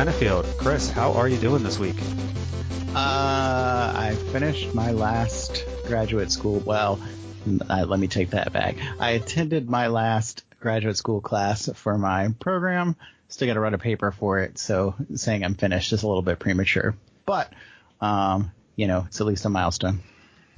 Benefield. Chris, how are you doing this week? Uh, I finished my last graduate school. Well, uh, let me take that back. I attended my last graduate school class for my program. Still got to write a paper for it, so saying I'm finished is a little bit premature. But, um, you know, it's at least a milestone.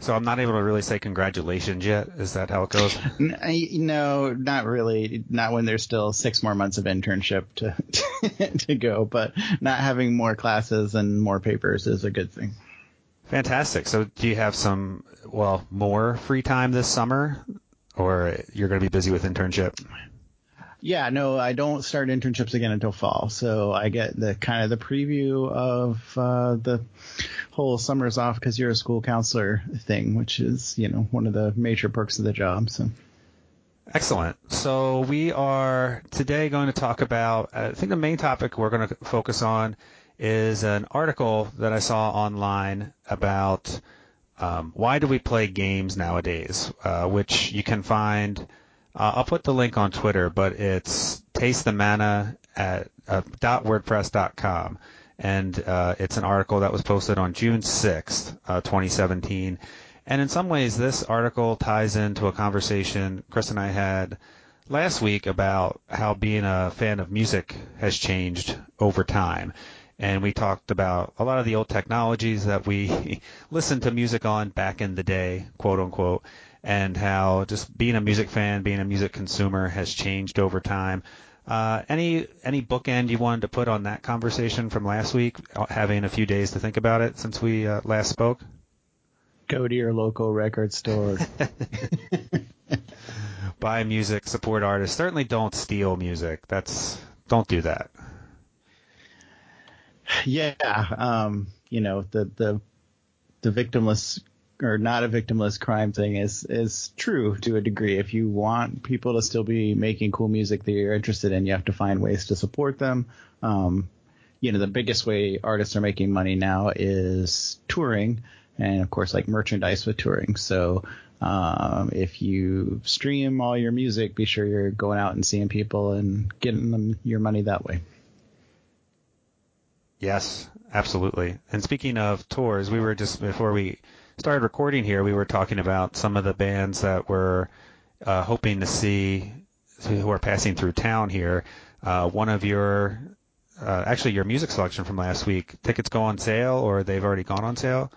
So I'm not able to really say congratulations yet. Is that how it goes? No, not really. Not when there's still six more months of internship to to go. But not having more classes and more papers is a good thing. Fantastic. So do you have some, well, more free time this summer, or you're going to be busy with internship? Yeah, no, I don't start internships again until fall, so I get the kind of the preview of uh, the whole summers off because you're a school counselor thing, which is you know one of the major perks of the job. So. Excellent. So we are today going to talk about. I think the main topic we're going to focus on is an article that I saw online about um, why do we play games nowadays, uh, which you can find uh, I'll put the link on Twitter, but it's taste the mana at uh, .wordpress.com, and uh, it's an article that was posted on June 6th, uh, 2017. And in some ways, this article ties into a conversation Chris and I had last week about how being a fan of music has changed over time. And we talked about a lot of the old technologies that we listened to music on back in the day, quote unquote and how just being a music fan, being a music consumer has changed over time. Uh, any any bookend you wanted to put on that conversation from last week, uh, having a few days to think about it since we uh, last spoke? Go to your local record store. Buy music, support artists. Certainly don't steal music. That's don't do that. Yeah, um, you know the the the victimless or not a victimless crime thing is is true to a degree. If you want people to still be making cool music that you're interested in, you have to find ways to support them. Um, you know, the biggest way artists are making money now is touring, and of course, like merchandise with touring. So um, if you stream all your music, be sure you're going out and seeing people and getting them your money that way. Yes, absolutely. And speaking of tours, we were just before we started recording here, we were talking about some of the bands that we're uh, hoping to see who are passing through town here. Uh, one of your, uh, actually, your music selection from last week, tickets go on sale or they've already gone on sale?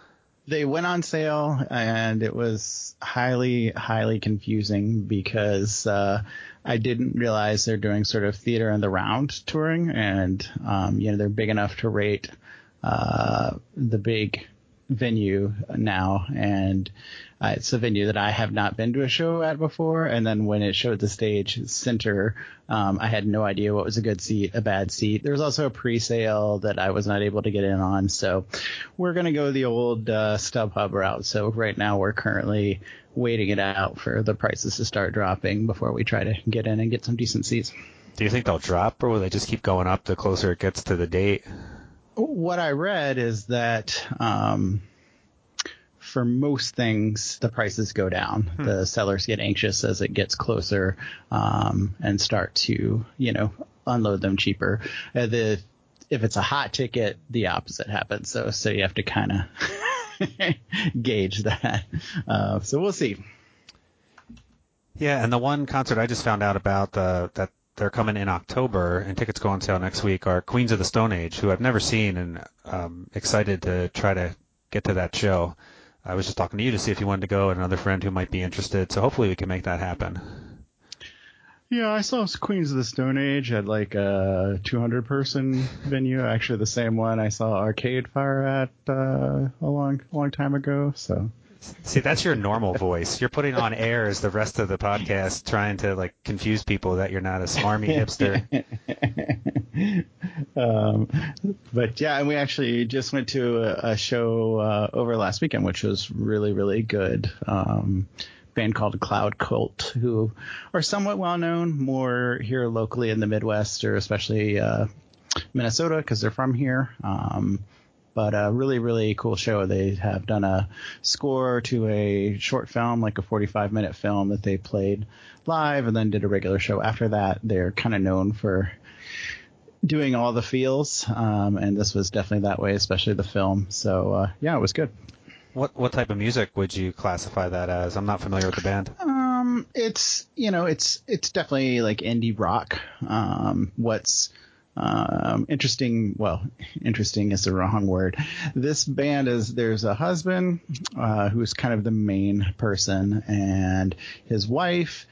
They went on sale and it was highly, highly confusing because uh, I didn't realize they're doing sort of theater on the round touring and, um, you know, they're big enough to rate uh, the big venue now, and uh, it's a venue that I have not been to a show at before. And then when it showed the stage center, um, I had no idea what was a good seat, a bad seat. There was also a pre-sale that I was not able to get in on, so we're gonna go the old uh, StubHub route. So right now we're currently waiting it out for the prices to start dropping before we try to get in and get some decent seats. Do you think they'll drop, or will they just keep going up the closer it gets to the date? What I read is that um, for most things, the prices go down. Hmm. The sellers get anxious as it gets closer um, and start to, you know, unload them cheaper. Uh, the if it's a hot ticket, the opposite happens. So so you have to kind of gauge that. Uh, so we'll see. Yeah, and the one concert I just found out about uh, that they're coming in October, and tickets go on sale next week. Are Queens of the Stone Age, who I've never seen, and um, excited to try to get to that show. I was just talking to you to see if you wanted to go, and another friend who might be interested. So hopefully we can make that happen. Yeah, I saw Queens of the Stone Age at like a 200 person venue. Actually, the same one I saw Arcade Fire at uh, a long, long time ago. So See, that's your normal voice. You're putting on airs the rest of the podcast, trying to like confuse people that you're not a smarmy hipster. um, but yeah, and we actually just went to a, a show uh, over last weekend, which was really, really good. Um, band called Cloud Cult, who are somewhat well known more here locally in the Midwest, or especially uh, Minnesota, because they're from here. Um, but a really, really cool show. They have done a score to a short film, like a 45 minute film that they played live and then did a regular show after that. They're kind of known for doing all the feels, um, and this was definitely that way, especially the film. So uh, yeah, it was good. What what type of music would you classify that as? I'm not familiar with the band. Um, it's you know it's it's definitely like indie rock. Um, what's um, interesting. Well, interesting is the wrong word. This band is there's a husband uh, who's kind of the main person, and his wife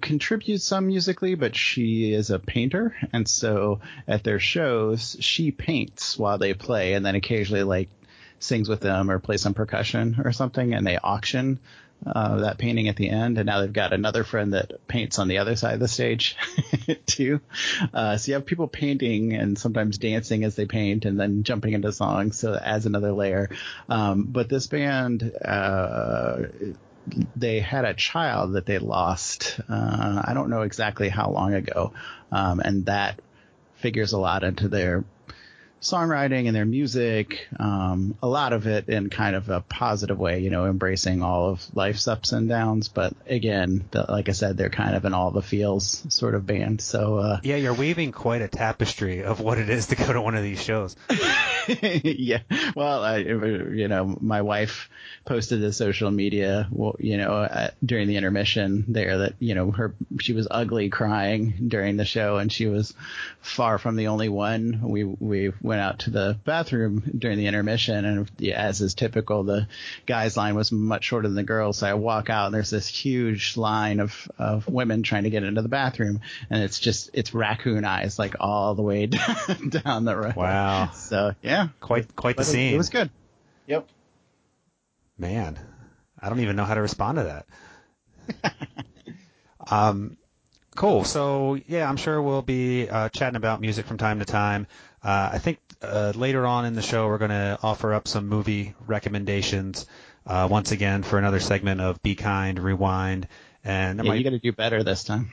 contributes some musically, but she is a painter, and so at their shows she paints while they play, and then occasionally like sings with them or plays some percussion or something, and they auction uh, that painting at the end, and now they've got another friend that paints on the other side of the stage too. Uh, so you have people painting and sometimes dancing as they paint, and then jumping into songs. So it adds another layer. Um, but this band. Uh, they had a child that they lost. Uh, I don't know exactly how long ago, um, and that figures a lot into their songwriting and their music, um, a lot of it in kind of a positive way, you know, embracing all of life's ups and downs. But again, the, like I said, they're kind of an all the feels sort of band. So uh, yeah, you're weaving quite a tapestry of what it is to go to one of these shows. yeah, well, I, you know, my wife posted to social media, you know, uh, during the intermission there that you know her she was ugly crying during the show, and she was far from the only one. We we went out to the bathroom during the intermission, and yeah, as is typical, the guys' line was much shorter than the girls. So I walk out, and there's this huge line of of women trying to get into the bathroom, and it's just it's raccoon eyes like all the way down the road. Wow. So yeah, quite quite the scene. It was good. Yep. Man, I don't even know how to respond to that. um, cool. So yeah, I'm sure we'll be uh, chatting about music from time to time. Uh, I think uh, later on in the show we're going to offer up some movie recommendations uh, once again for another segment of Be Kind, Rewind, and yeah, might... you got to do better this time.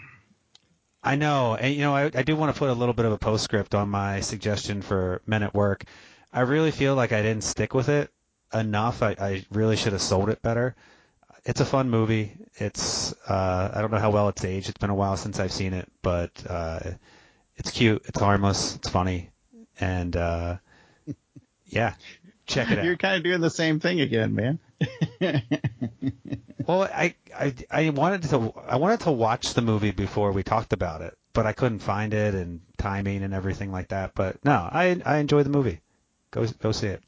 I know, and you know, I, I do want to put a little bit of a postscript on my suggestion for Men at Work. I really feel like I didn't stick with it enough. I, I really should have sold it better. It's a fun movie. It's uh, I don't know how well it's aged. It's been a while since I've seen it, but uh, it's cute. It's harmless. It's funny, and uh, yeah, check it out. You're kind of doing the same thing again, man. well, I, I I wanted to I wanted to watch the movie before we talked about it, but I couldn't find it and timing and everything like that. But no, I I enjoyed the movie. Go go see it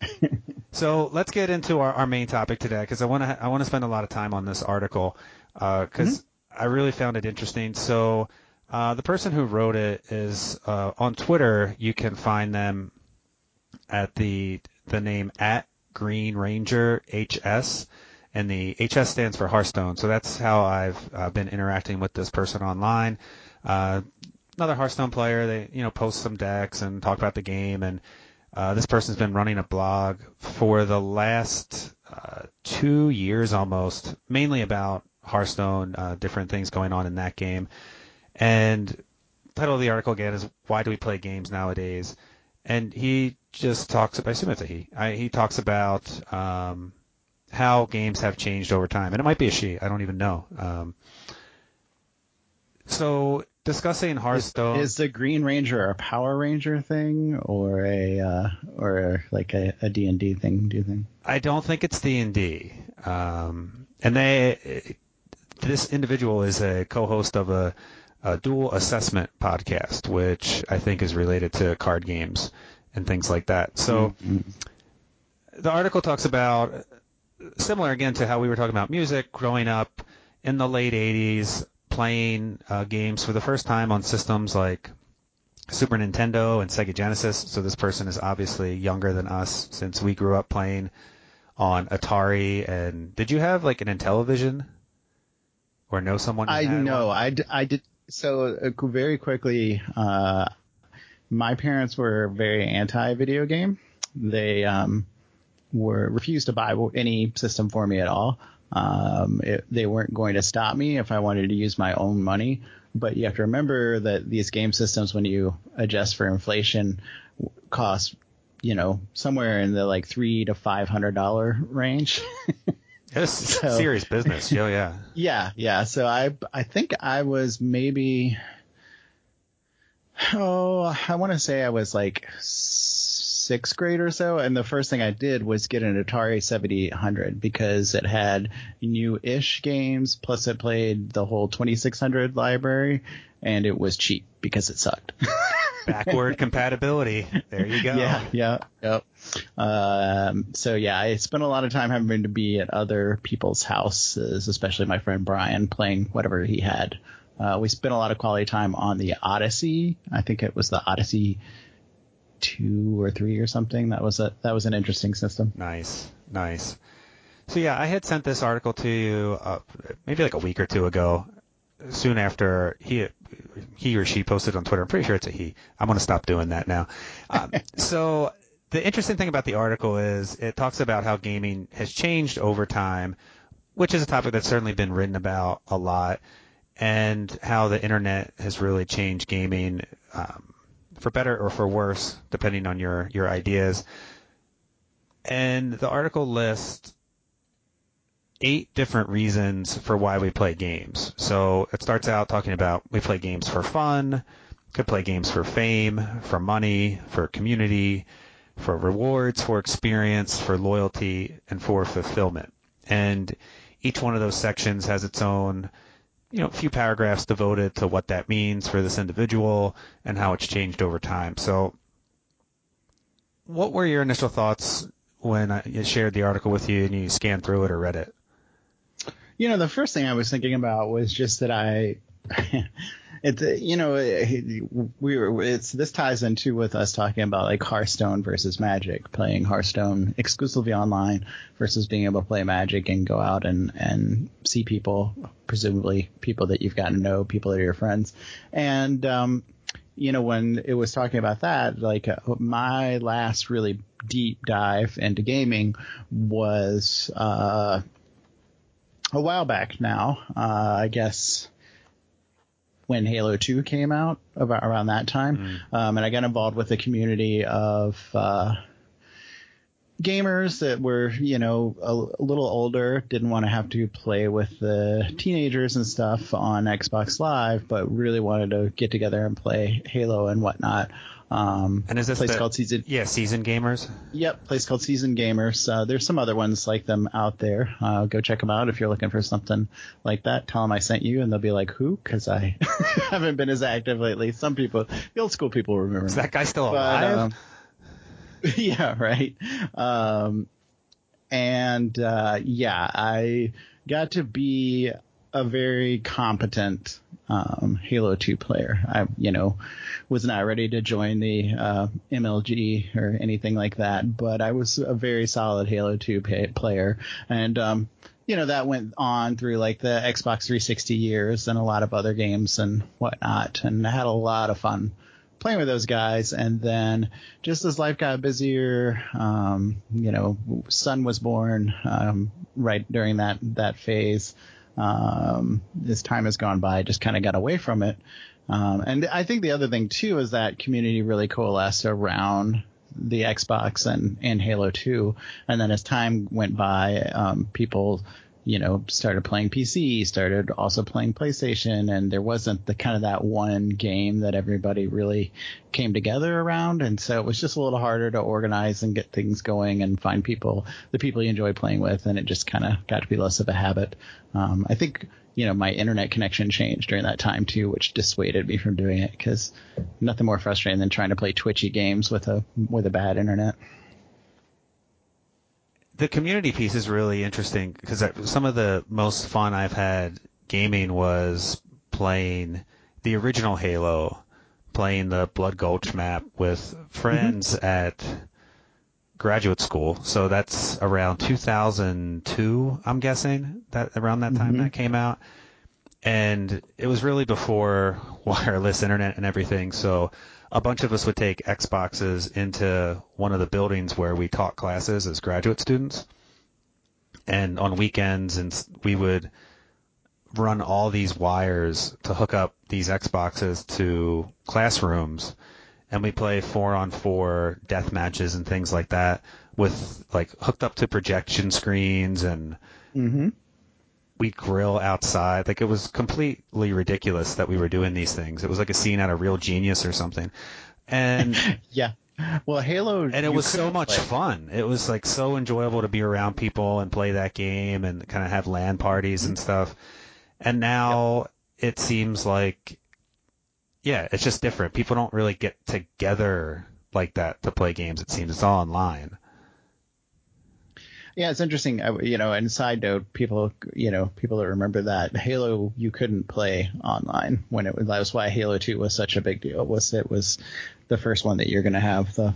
so let's get into our, our main topic today because I want to I want to spend a lot of time on this article because uh, mm-hmm. I really found it interesting. So uh, the person who wrote it is uh, on Twitter. You can find them at the the name at Green Ranger HS, and the HS stands for Hearthstone. So that's how I've uh, been interacting with this person online. Uh, another Hearthstone player. They you know post some decks and talk about the game and uh, this person's been running a blog for the last uh, two years almost, mainly about Hearthstone, uh, different things going on in that game. And title of the article again is "Why Do We Play Games Nowadays?" And he just talks. I assume it's a he. I, he talks about um, how games have changed over time, and it might be a she. I don't even know. Um, so discussing Hearthstone. Is, is, the Green Ranger a Power Ranger thing or a uh, or like a, a D&D thing? Do you think? I don't think it's D and D. Um, and they, this individual is a co-host of a, a dual assessment podcast, which I think is related to card games and things like that. So mm-hmm. the article talks about similar again to how we were talking about music growing up in the late 80s playing uh, games for the first time on systems like Super Nintendo and Sega Genesis. So this person is obviously younger than us since we grew up playing on Atari. And did you have like an Intellivision or know someone? I know. I, d- I did. So uh, very quickly, uh, my parents were very anti video game. They um, were refused to buy any system for me at all. Um, it, they weren't going to stop me if I wanted to use my own money. But you have to remember that these game systems, when you adjust for inflation, cost you know, somewhere in the like three to five hundred dollar range. It's so, serious business. Oh yeah. Yeah, yeah. So I I think I was maybe oh I want to say I was like sixth grade or so, and the first thing I did was get an Atari 7800 because it had new-ish games, plus it played the whole 2600 library, and it was cheap because it sucked. Backward compatibility. There you go. Yeah, yeah, yep. Um, so yeah, I spent a lot of time having to be at other people's houses, especially my friend Brian, playing whatever he had. Uh, we spent a lot of quality time on the Odyssey. I think it was the Odyssey two or three or something. That was a that was an interesting system. Nice, nice. So yeah, I had sent this article to you uh, maybe like a week or two ago, soon after he he or she posted on Twitter. I'm pretty sure it's a he. I'm going to stop doing that now. Um, so the interesting thing about the article is it talks about how gaming has changed over time, which is a topic that's certainly been written about a lot, and how the internet has really changed gaming. Um, for better or for worse, depending on your, your ideas. And the article lists eight different reasons for why we play games. So it starts out talking about we play games for fun, could play games for fame, for money, for community, for rewards, for experience, for loyalty, and for fulfillment. And each one of those sections has its own you know, a few paragraphs devoted to what that means for this individual and how it's changed over time. So, what were your initial thoughts when I shared the article with you and you scanned through it or read it? You know, the first thing I was thinking about was just that I it's you know we were it's this ties into with us talking about like Hearthstone versus Magic, playing Hearthstone exclusively online versus being able to play Magic and go out and and see people, presumably people that you've gotten to know, people that are your friends, and um, you know when it was talking about that, like uh, my last really deep dive into gaming was uh, a while back now, uh, I guess when Halo 2 came out about around that time. Mm. Um, and I got involved with a community of, uh, gamers that were, you know, a, a, little older, didn't want to have to play with the teenagers and stuff on Xbox Live, but really wanted to get together and play Halo and whatnot. Um, and is this place the, called Seasoned? Yeah, Seasoned Gamers. Yep, place called Seasoned Gamers. Uh, there's some other ones like them out there. Uh, go check them out if you're looking for something like that. Tell them I sent you, and they'll be like, "Who?" Because I haven't been as active lately. Some people, the old school people, remember. Is me. that guy still alive? um, yeah, right. Um, and uh, yeah, I got to be a very competent um, Halo 2 player. I, you know, was not ready to join the uh, MLG or anything like that, but I was a very solid Halo 2 pay- player. And, um, you know, that went on through like the Xbox 360 years and a lot of other games and whatnot. And I had a lot of fun playing with those guys. And then just as life got busier, um, you know, son was born, um, right during that, that phase um, as time has gone by, just kind of got away from it. Um, and I think the other thing too is that community really coalesced around the Xbox and, and Halo 2. And then as time went by, um, people you know, started playing PC, started also playing PlayStation, and there wasn't the kind of that one game that everybody really came together around. And so it was just a little harder to organize and get things going and find people, the people you enjoy playing with. And it just kind of got to be less of a habit. Um, I think, you know, my internet connection changed during that time too, which dissuaded me from doing it because nothing more frustrating than trying to play twitchy games with a, with a bad internet the community piece is really interesting because some of the most fun I've had gaming was playing the original Halo, playing the Blood Gulch map with friends mm-hmm. at graduate school. So that's around 2002, I'm guessing that around that time mm-hmm. that came out. And it was really before wireless internet and everything. So a bunch of us would take Xboxes into one of the buildings where we taught classes as graduate students. And on weekends, and we would run all these wires to hook up these Xboxes to classrooms and we play four on four death matches and things like that with like hooked up to projection screens and Mm-hmm. We grill outside. Like it was completely ridiculous that we were doing these things. It was like a scene out of Real Genius or something. And Yeah. Well, Halo. and it was so much play. fun. It was like so enjoyable to be around people and play that game and kind of have LAN parties and stuff. And now it seems like, yeah, it's just different. People don't really get together like that to play games. It seems it's all online. Yeah, it's interesting. I- You know, and side note, people, you know, people that remember that Halo, you couldn't play online when it was. That was why Halo Two was such a big deal. Was it was the first one that you're going to have the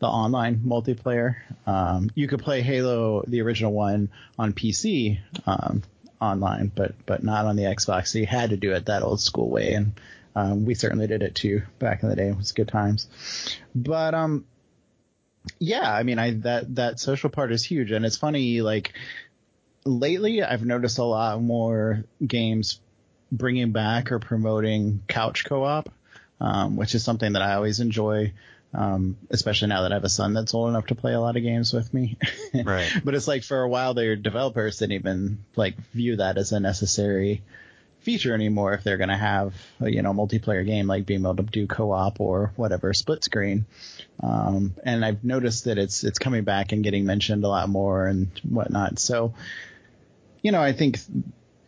the online multiplayer. Um, you could play Halo, the original one, on PC um, online, but but not on the Xbox. So you had to do it that old school way, and um, we certainly did it too back in the day. It was good times. But um, yeah, I mean, I that that social part is huge, and it's funny. Like lately, I've noticed a lot more games bringing back or promoting couch co-op, um, which is something that I always enjoy. Um, especially now that I have a son that's old enough to play a lot of games with me. Right. but it's like for a while, their developers didn't even like view that as a necessary feature anymore if they're going to have a, you know multiplayer game like being able to do co-op or whatever split screen. Um, and I've noticed that it's it's coming back and getting mentioned a lot more and whatnot. So you know I think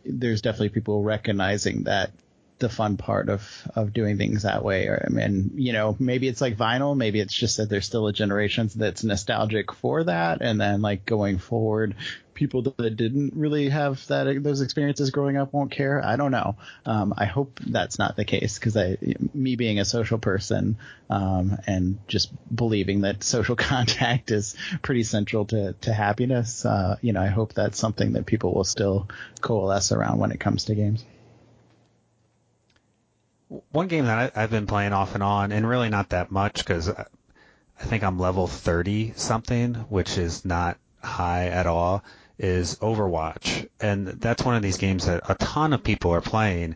there's definitely people recognizing that the fun part of of doing things that way. Or I mean you know maybe it's like vinyl maybe it's just that there's still a generation that's nostalgic for that. And then like going forward people that didn't really have that those experiences growing up won't care. I don't know. Um, I hope that's not the case because I, me being a social person, um, and just believing that social contact is pretty central to to happiness. Uh, you know, I hope that's something that people will still coalesce around when it comes to games. One game that I, I've been playing off and on, and really not that much because I I think I'm level 30 something, which is not high at all, is Overwatch. And that's one of these games that a ton of people are playing.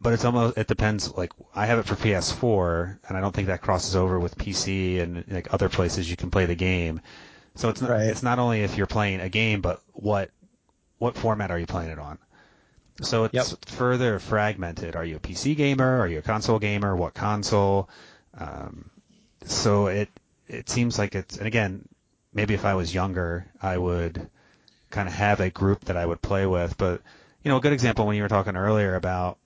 But it's almost, it depends, like, I have it for PS4, and I don't think that crosses over with PC and, like, other places you can play the game. So it's not, Right. it's not only if you're playing a game, but what, what format are you playing it on? So it's Yep. further fragmented. Are you a PC gamer? Are you a console gamer? What console? Um, so it it seems like it's and again maybe if I was younger I would kind of have a group that I would play with but you know a good example when you were talking earlier about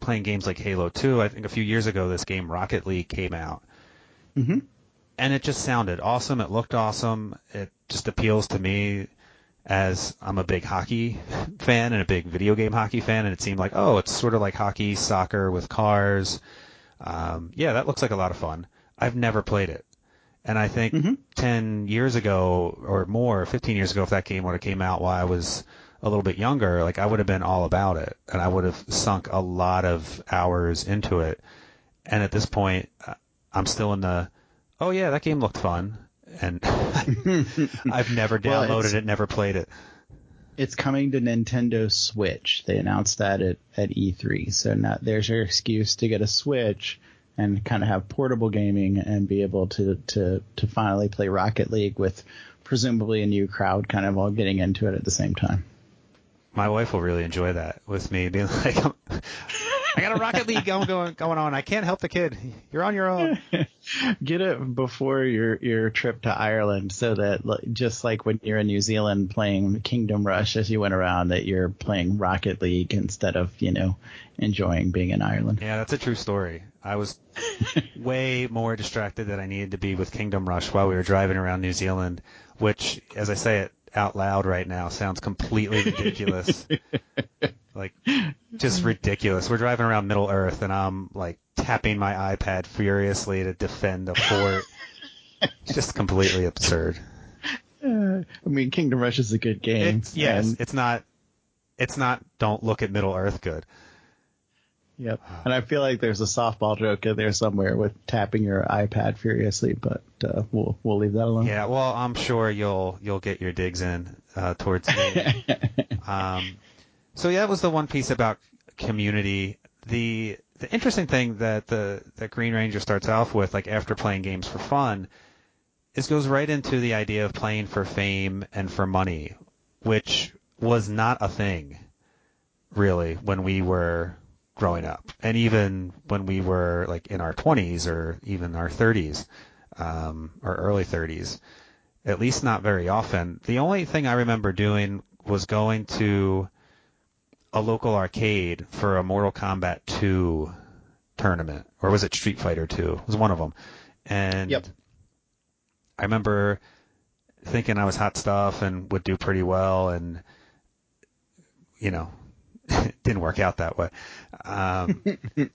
playing games like Halo 2 I think a few years ago this game Rocket League came out Mm-hmm. and it just sounded awesome it looked awesome it just appeals to me as I'm a big hockey fan and a big video game hockey fan and it seemed like oh it's sort of like hockey soccer with cars um, yeah, that looks like a lot of fun. I've never played it. And I think Mhm. 10 years ago or more, 15 years ago, if that game would have came out while I was a little bit younger, like I would have been all about it and I would have sunk a lot of hours into it. And at this point, I'm still in the, oh yeah, that game looked fun. And I've never downloaded it's- it, never played it. It's coming to Nintendo Switch. They announced that at, at E3. So now there's your excuse to get a Switch and kind of have portable gaming and be able to, to, to finally play Rocket League with presumably a new crowd kind of all getting into it at the same time. My wife will really enjoy that with me being like, I got a Rocket League going, going, going on. I can't help the kid. You're on your own. Get it before your your trip to Ireland, so that just like when you're in New Zealand playing Kingdom Rush as you went around, that you're playing Rocket League instead of you know enjoying being in Ireland. Yeah, that's a true story. I was way more distracted than I needed to be with Kingdom Rush while we were driving around New Zealand, which, as I say it out loud right now, sounds completely ridiculous. like, just ridiculous. We're driving around Middle Earth, and I'm like tapping my iPad furiously to defend a fort. it's just completely absurd. Uh, I mean, Kingdom Rush is a good game. It's, yes, and- it's not. It's not. Don't look at Middle Earth good. Yep. And I feel like there's a softball joke in there somewhere with tapping your iPad furiously, but uh, we'll we'll leave that alone. Yeah, well, I'm sure you'll you'll get your digs in uh, towards me. um, so yeah, that was the one piece about community. The the interesting thing that the that Green Ranger starts off with, like after playing games for fun, is goes right into the idea of playing for fame and for money, which was not a thing really when we were growing up, and even when we were like in our 20s or even our 30s um, or early 30s. At least not very often. The only thing I remember doing was going to a local arcade for a Mortal Kombat 2 tournament, or was it Street Fighter 2? It was one of them. And Yep. I remember thinking I was hot stuff and would do pretty well, and you know, it didn't work out that way. Um,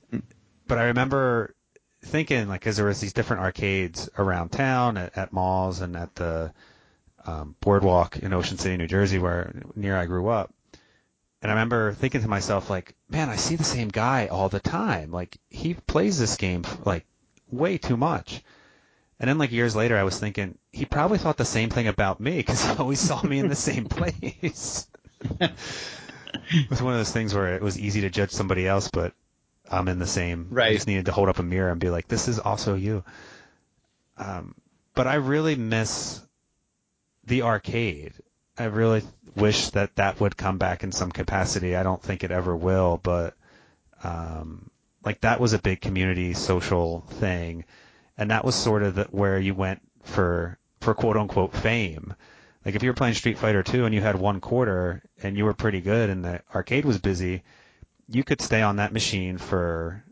but I remember thinking, like, because there was these different arcades around town, at, at malls, and at the um, boardwalk in Ocean City, New Jersey, where near I grew up. And I remember thinking to myself, like, man, I see the same guy all the time. Like, he plays this game like way too much. And then, like years later, I was thinking he probably thought the same thing about me because he always saw me in the same place. it was one of those things where it was easy to judge somebody else, but I'm in the same. I Right. just needed to hold up a mirror and be like, "This is also you." Um, but I really miss the arcade. I really wish that that would come back in some capacity. I don't think it ever will, but um, like that was a big community social thing, and that was sort of the, where you went for for quote unquote fame. Like if you were playing Street Fighter 2 and you had one quarter and you were pretty good and the arcade was busy, you could stay on that machine for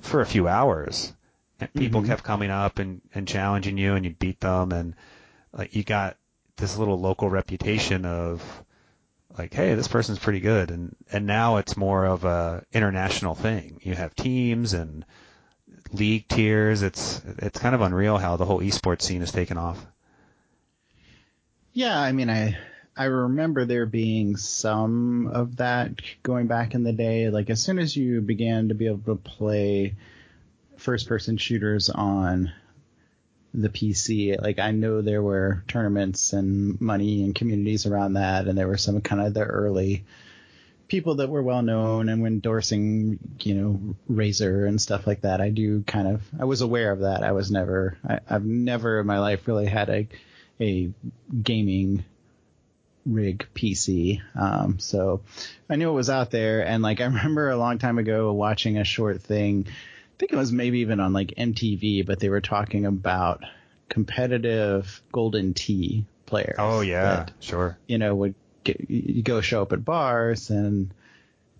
for a few hours. And people Mhm. kept coming up and, and challenging you and you beat them and like you got this little local reputation of like, hey, this person's pretty good and and now it's more of a international thing. You have teams and league tiers. It's it's kind of unreal how the whole esports scene has taken off. Yeah, I mean, I I remember there being some of that going back in the day. Like as soon as you began to be able to play first person shooters on the PC, like I know there were tournaments and money and communities around that, and there were some kind of the early people that were well known and were endorsing, you know, Razer and stuff like that. I do kind of I was aware of that. I was never I, I've never in my life really had a a gaming rig PC. Um, so I knew it was out there. And like, I remember a long time ago watching a short thing. I think it was maybe even on like MTV, but they were talking about competitive Golden Tee players. Oh yeah, that, sure. you know, would get, go show up at bars and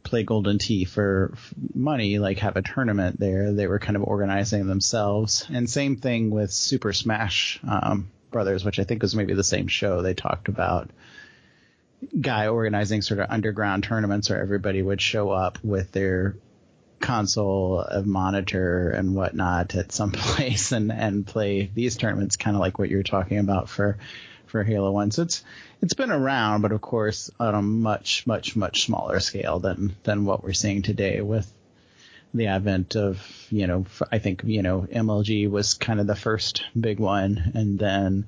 play Golden Tee for money, like have a tournament there. They were kind of organizing themselves. And same thing with Super Smash um, Brothers, which I think was maybe the same show. They talked about guy organizing sort of underground tournaments where everybody would show up with their console, a monitor, and whatnot at some place and and play these tournaments, kind of like what you're talking about for for Halo One. So it's it's been around, but of course on a much much much smaller scale than than what we're seeing today with the advent of you know I think you know MLG was kind of the first big one, and then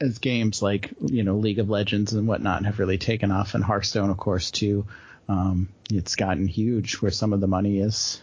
as games like you know League of Legends and whatnot have really taken off, and Hearthstone of course too, um, it's gotten huge where some of the money is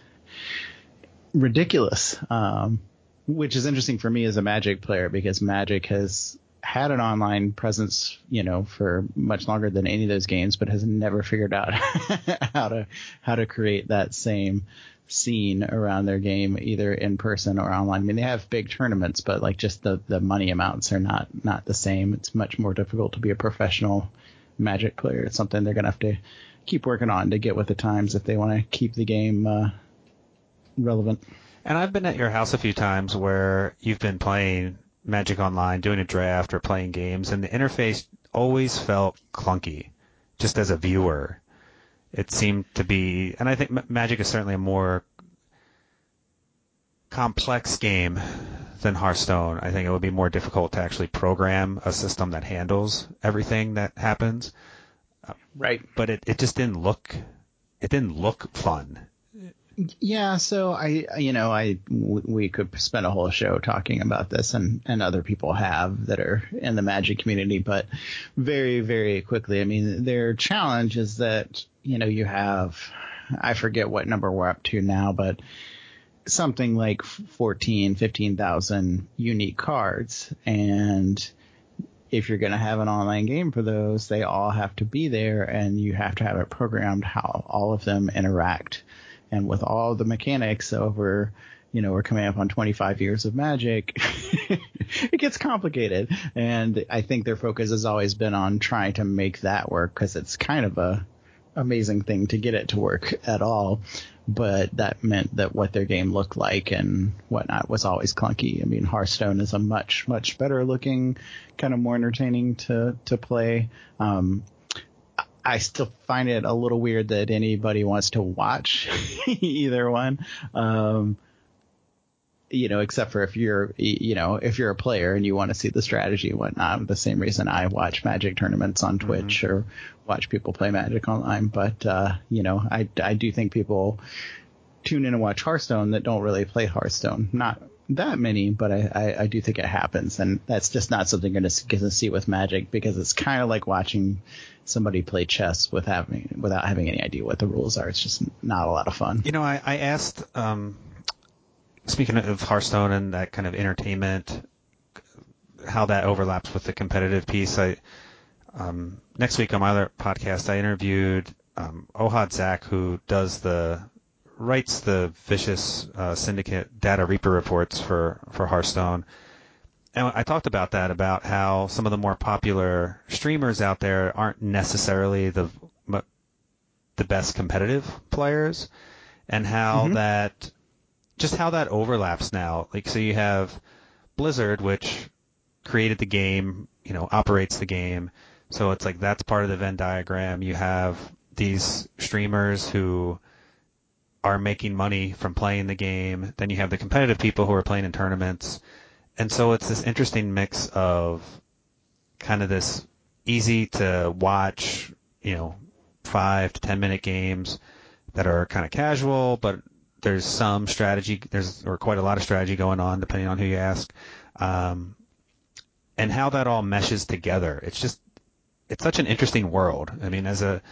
ridiculous. Um, which is interesting for me as a Magic player because Magic has had an online presence, you know, for much longer than any of those games, but has never figured out how to how to create that same scene around their game, either in person or online. I mean, they have big tournaments, but like just the the money amounts are not not the same. It's much more difficult to be a professional Magic player. It's something they're gonna have to keep working on to get with the times if they want to keep the game uh, relevant. And I've been at your house a few times where you've been playing Magic Online, doing a draft or playing games, and the interface always felt clunky, just as a viewer. It seemed to be, and I think Ma- Magic is certainly a more complex game than Hearthstone. I think it would be more difficult to actually program a system that handles everything that happens. Right. But it, it just didn't look, it didn't look fun. Yeah, so I, you know, I w- we could spend a whole show talking about this, and and other people have that are in the Magic community, but very very quickly, I mean, their challenge is that you know you have I forget what number we're up to now, but something like 14, 15,000 unique cards. And if you're going to have an online game for those, they all have to be there and you have to have it programmed how all of them interact. And with all the mechanics over, you know, we're coming up on 25 years of magic, it gets complicated. And I think their focus has always been on trying to make that work because it's kind of a amazing thing to get it to work at all but that meant that what their game looked like and whatnot was always clunky. I mean, Hearthstone is a much much better looking, kind of more entertaining to to play. Um, I still find it a little weird that anybody wants to watch either one. Um, you know, except for if you're, you know, if you're a player and you want to see the strategy and whatnot. The same reason I watch Magic tournaments on mm-hmm. Twitch mm-hmm. or watch people play Magic online. But uh, you know, I I do think people tune in and watch Hearthstone that don't really play Hearthstone. Not that many, but I, I, I do think it happens, and that's just not something you're going to see with Magic because it's kind of like watching somebody play chess with having without having any idea what the rules are. It's just not a lot of fun. You know, I, I asked um, speaking of Hearthstone and that kind of entertainment, how that overlaps with the competitive piece, I um, next week on my other podcast, I interviewed um, Ohad Zak, who does the writes the vicious uh, syndicate data reaper reports for for Hearthstone. And I talked about that about how some of the more popular streamers out there aren't necessarily the the best competitive players, and how mm-hmm. that just how that overlaps now. Like, so you have Blizzard, which created the game, you know, operates the game. So it's like that's part of the Venn diagram. You have these streamers who are making money from playing the game. Then you have the competitive people who are playing in tournaments. And so it's this interesting mix of kind of this easy to watch, you know, five to ten minute games that are kind of casual, but there's some strategy, there's or quite a lot of strategy going on, depending on who you ask, um, and how that all meshes together. It's just it's such an interesting world. I mean, as a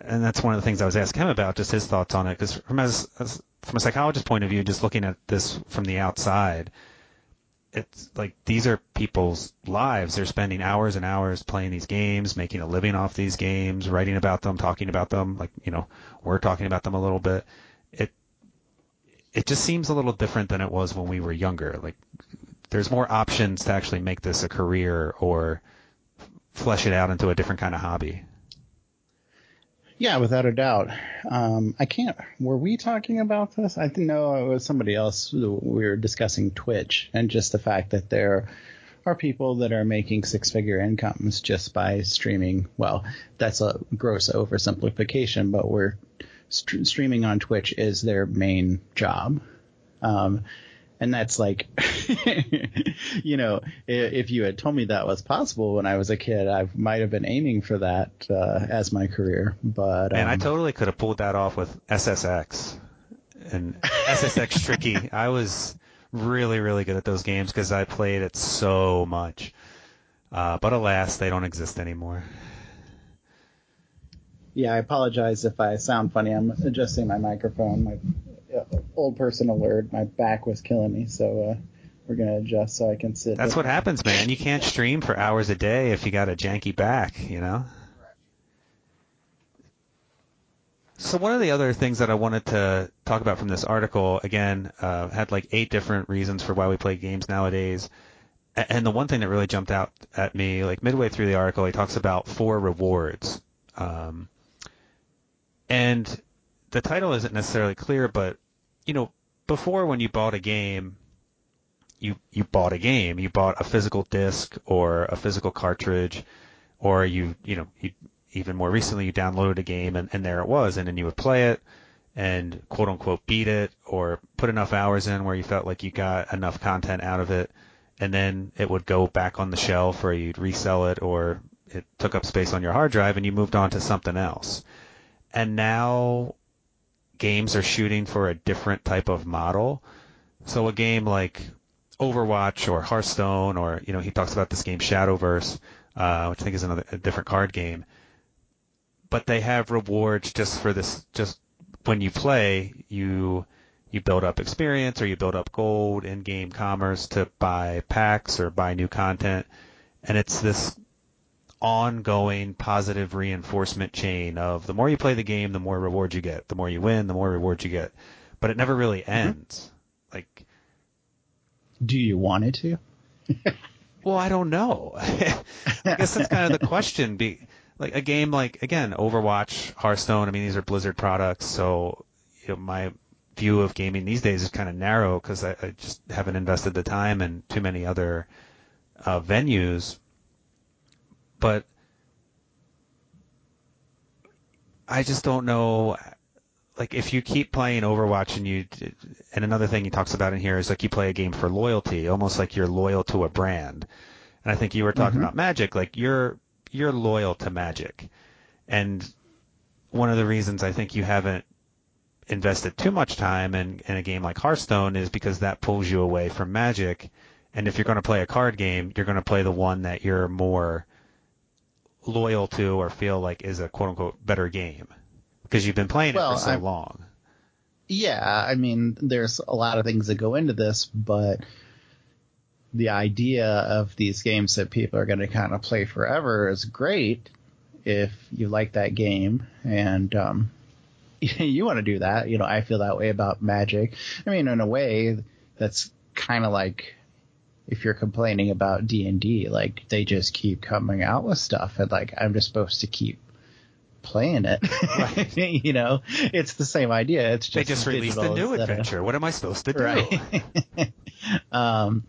and that's one of the things I was asking him about, just his thoughts on it. Because from as, as from a psychologist point of view, just looking at this from the outside, it's like these are people's lives. They're spending hours and hours playing these games, making a living off these games, writing about them, talking about them. Like you know, we're talking about them a little bit. It it just seems a little different than it was when we were younger. Like there's more options to actually make this a career or flesh it out into a different kind of hobby. Yeah, without a doubt. Um, I can't. Were we talking about this? I think no, it was somebody else. We were discussing Twitch and just the fact that there are people that are making six-figure incomes just by streaming. Well, that's a gross oversimplification, but we're st- streaming on Twitch is their main job. Um, and that's like, you know, if you had told me that was possible when I was a kid, I might have been aiming for that uh, as my career. But and um, I totally could have pulled that off with SSX and SSX Tricky. I was really, really good at those games because I played it so much. Uh, but alas, they don't exist anymore. Yeah, I apologize if I sound funny. I'm adjusting my microphone. My old person alert. My back was killing me, so uh, we're gonna adjust so I can sit. That's what happens, man. You can't stream for hours a day if you got a janky back, you know. So one of the other things that I wanted to talk about from this article, again, uh, had like eight different reasons for why we play games nowadays. And the one thing that really jumped out at me, like midway through the article, he talks about four rewards. Um, and the title isn't necessarily clear, but you know, before when you bought a game, you you bought a game, you bought a physical disc or a physical cartridge, or you you know you even more recently you downloaded a game and, and there it was, and then you would play it and quote unquote beat it or put enough hours in where you felt like you got enough content out of it, and then it would go back on the shelf or you'd resell it or it took up space on your hard drive and you moved on to something else. And now games are shooting for a different type of model. So a game like Overwatch or Hearthstone, or you know, he talks about this game Shadowverse, uh, which I think is another a different card game. But they have rewards just for this, just when you play, you you build up experience or you build up gold in game commerce to buy packs or buy new content, and it's this ongoing positive reinforcement chain of the more you play the game, the more rewards you get. The more you win, the more rewards you get. But it never really Mm-hmm. ends. Like, Do you want it to? well, I don't know. I guess that's kind of the question. Be like a game like again, Overwatch, Hearthstone. I mean, these are Blizzard products, so you know, my view of gaming these days is kind of narrow because I, I just haven't invested the time in too many other uh, venues. But I just don't know. Like if you keep playing Overwatch and you, and another thing he talks about in here is like you play a game for loyalty, almost like you're loyal to a brand. And I think you were talking Mhm. about Magic, like you're you're loyal to Magic, and one of the reasons I think you haven't invested too much time in, in a game like Hearthstone is because that pulls you away from Magic. And if you're going to play a card game, you're going to play the one that you're more loyal to or feel like is a quote unquote better game because you've been playing it Well, for so I'm- long. Yeah, I mean, there's a lot of things that go into this, but the idea of these games that people are going to kind of play forever is great if you like that game and um, you want to do that. You know, I feel that way about Magic. I mean, in a way, that's kind of like if you're complaining about D and D, like they just keep coming out with stuff, and like I'm just supposed to keep playing it. Right. you know, it's the same idea. It's just They just released a new instead of- adventure. What am I supposed to do? Right. um,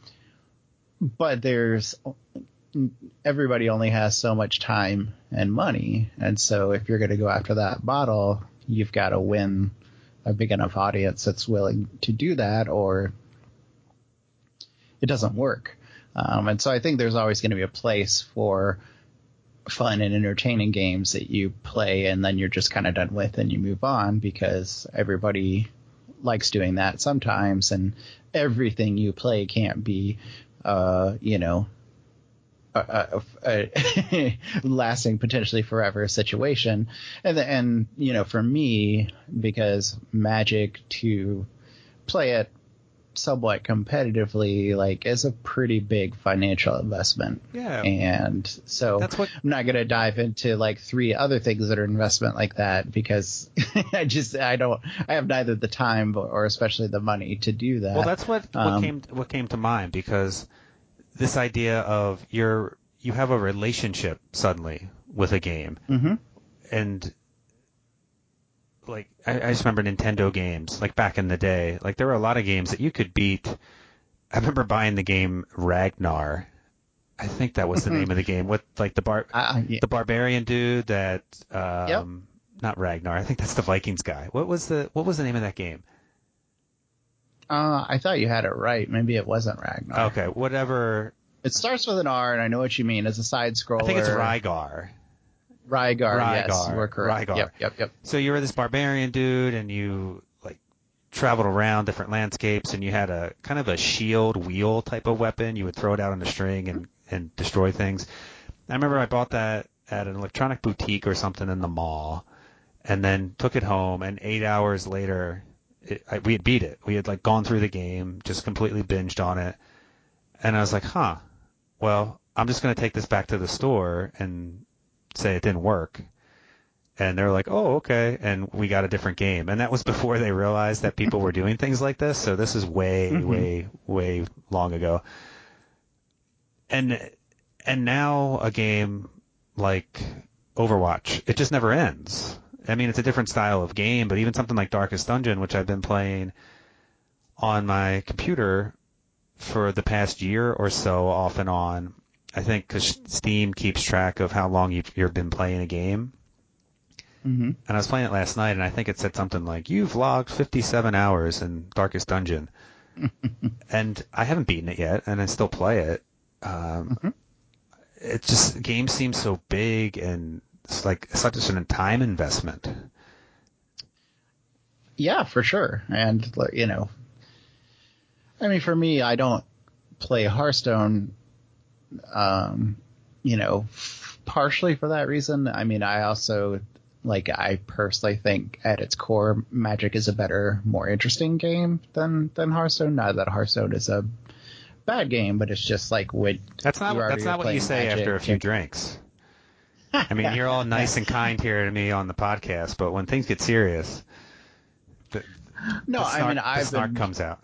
but there's everybody only has so much time and money, and so if you're going to go after that bottle, you've got to win a big enough audience that's willing to do that, or it doesn't work. Um, and so I think there's always going to be a place for fun and entertaining games that you play and then you're just kind of done with and you move on because everybody likes doing that sometimes and everything you play can't be uh you know a, a, a lasting potentially forever situation and and you know for me because magic to play it somewhat competitively like is a pretty big financial investment Yeah. and so That's what I'm not going to dive into like three other things that are investment like that because I just I don't I have neither the time or especially the money to do that. Well, that's what what Um, came what came to mind because this idea of you're you have a relationship suddenly with a game, hmm and like I, I just remember Nintendo games like back in the day. Like there were a lot of games that you could beat. I remember buying the game Ragnar. I think that was the name of the game with like the bar I, yeah, the barbarian dude that um not Ragnar. I think that's the Vikings guy. What was the what was the name of that game? uh, I thought you had it right. Maybe it wasn't Ragnar. Okay, whatever. It starts with an R, and I know what you mean. It's a side scroller. I think it's Rygar. Rygar. Yes, Rygar, you were correct. Rygar. Yep, yep, yep. So you were this barbarian dude, and you like traveled around different landscapes, and you had a kind of a shield wheel type of weapon. You would throw it out on the string and and destroy things. I remember I bought that at an electronic boutique or something in the mall, and then took it home. And eight hours later, it, I, we had beat it. We had like gone through the game, just completely binged on it. And I was like, huh, well, I'm just going to take this back to the store and say it didn't work. And they're like, oh, okay. And we got a different game. And that was before they realized that people were doing things like this. So this is way, Mhm. way, way long ago. And, and now a game like Overwatch, it just never ends. I mean, it's a different style of game, but even something like Darkest Dungeon, which I've been playing on my computer for the past year or so, off and on. I think because Steam keeps track of how long you've, you've been playing a game. hmm And I was playing it last night, and I think it said something like, "You've logged 57 hours in Darkest Dungeon," and I haven't beaten it yet, and I still play it. Um, Mhm. It just game seems so big, and it's like such a certain time investment. Yeah, for sure. And you know, I mean, for me, I don't play Hearthstone. Um, you know, partially for that reason. I mean, I also like I personally think at its core, Magic is a better, more interesting game than than Hearthstone. Not that Hearthstone is a bad game, but it's just like what that's not that's not what you say Magic, after a few drinks. I mean, you're all nice and kind here to me on the podcast, but when things get serious, the, no, the snark, I mean, I've the snark been, comes out.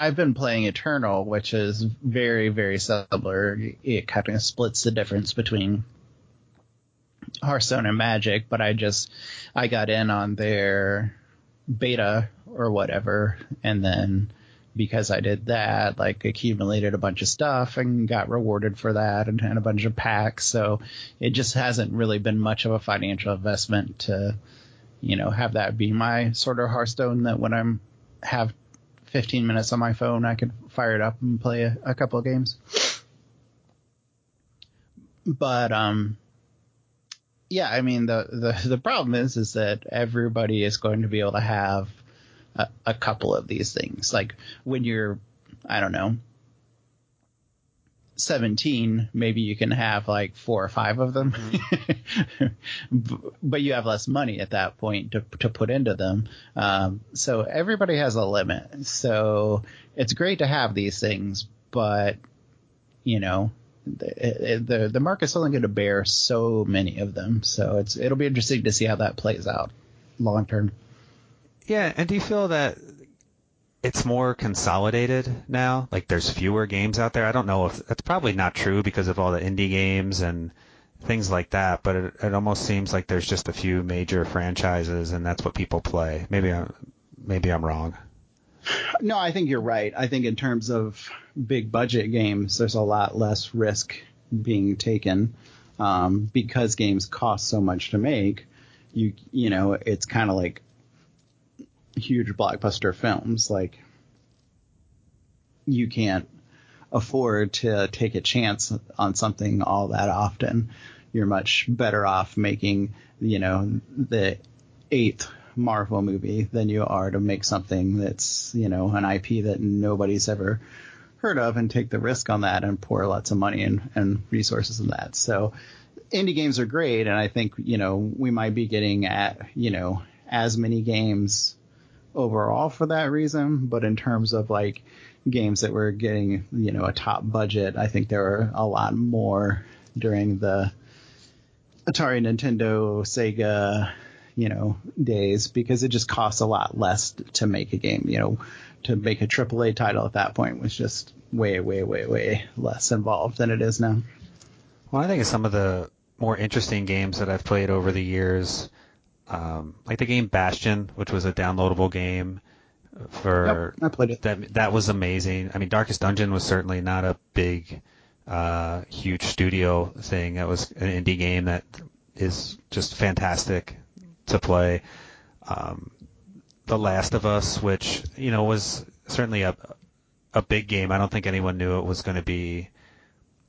I've been playing Eternal, which is very, very similar. It kind of splits the difference between Hearthstone and Magic, but I just I got in on their beta or whatever, and then because I did that, like accumulated a bunch of stuff and got rewarded for that and, and a bunch of packs. So it just hasn't really been much of a financial investment to, you know, have that be my sort of Hearthstone that when I'm have 15 minutes on my phone, I could fire it up and play a, a couple of games. But um, yeah, I mean the, the the problem is is that everybody is going to be able to have a, a couple of these things. Like when you're, I don't know, 17, maybe you can have like four or five of them, mm-hmm. but you have less money at that point to, to put into them. Um, so everybody has a limit. So it's great to have these things, but you know, the, the, the market's only going to bear so many of them. So it's, it'll be interesting to see how that plays out long term. Yeah, and do you feel that it's more consolidated now? Like there's fewer games out there. I don't know if that's probably not true because of all the indie games and things like that, but it, it almost seems like there's just a few major franchises and that's what people play. Maybe I'm maybe I'm wrong. No, I think you're right. I think in terms of big budget games, there's a lot less risk being taken um, because games cost so much to make. You you know, it's kind of like huge blockbuster films. Like you can't afford to take a chance on something all that often. You're much better off making, you know, the eighth Marvel movie than you are to make something that's, you know, an IP that nobody's ever heard of and take the risk on that and pour lots of money and, and resources in that. So indie games are great. And I think, you know, we might be getting at, you know, as many games overall for that reason, but in terms of like games that were getting, you know, a top budget, I think there were a lot more during the Atari, Nintendo, Sega, you know, days because it just costs a lot less to make a game. You know, to make a AAA title at that point was just way, way, way, way less involved than it is now. Well, I think some of the more interesting games that I've played over the years um, like the game Bastion, which was a downloadable game for yep, I played it. That that was amazing. I mean, Darkest Dungeon was certainly not a big, uh, huge studio thing. That was an indie game that is just fantastic to play. Um, the Last of Us, which you know was certainly a a big game. I don't think anyone knew it was going to be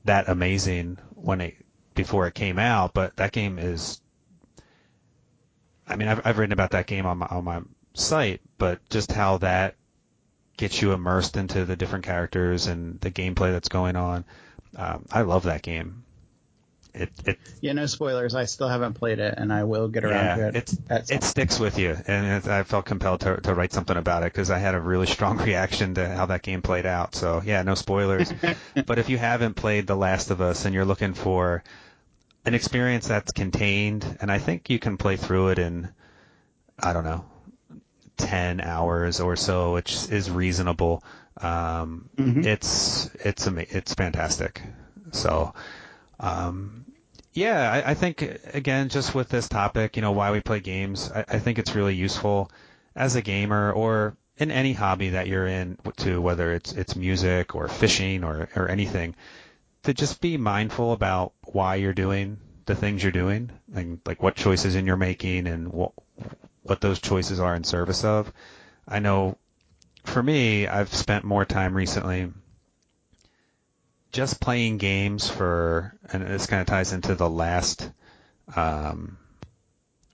that amazing when it before it came out, but that game is I mean, I've, I've written about that game on my, on my site, but just how that gets you immersed into the different characters and the gameplay that's going on. Um, I love that game. It, it yeah, no spoilers. I still haven't played it, and I will get around yeah, to it. It's, it sticks with you, and it, I felt compelled to, to write something about it because I had a really strong reaction to how that game played out. So yeah, no spoilers. but if you haven't played The Last of Us and you're looking for an experience that's contained, and I think you can play through it in, I don't know, 10 hours or so, which is reasonable. Um, mm-hmm. It's it's it's fantastic. So, um, yeah, I, I, think again, just with this topic, you know, why we play games, I, I think it's really useful as a gamer or in any hobby that you're in, to whether it's it's music or fishing or or anything to just be mindful about why you're doing the things you're doing and like what choices in you're making and what what those choices are in service of. I know for me, I've spent more time recently just playing games for, and this kind of ties into the last um,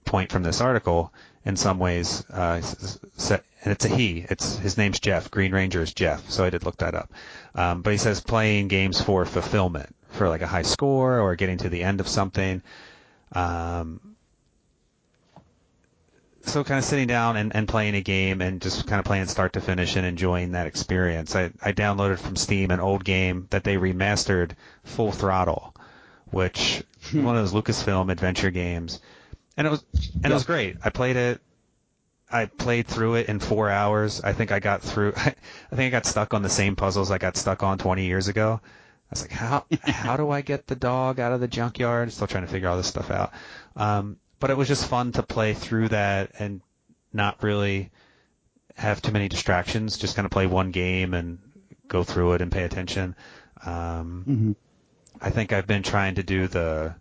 point from this article. In some ways, uh, and it's a he. It's his name's Jeff. Green Ranger is Jeff, so I did look that up. Um, but he says playing games for fulfillment, for like a high score or getting to the end of something. Um, so kind of sitting down and, and playing a game and just kind of playing start to finish and enjoying that experience. I, I downloaded from Steam an old game that they remastered, Full Throttle, which one of those Lucasfilm adventure games, and it was and it was great. I played it. I played through it in four hours. I think I got through. I think I got stuck on the same puzzles I got stuck on 20 years ago. I was like, how how do I get the dog out of the junkyard? Still trying to figure all this stuff out. Um, but it was just fun to play through that and not really have too many distractions. Just kind of play one game and go through it and pay attention. Um, mm-hmm. I think I've been trying to do the.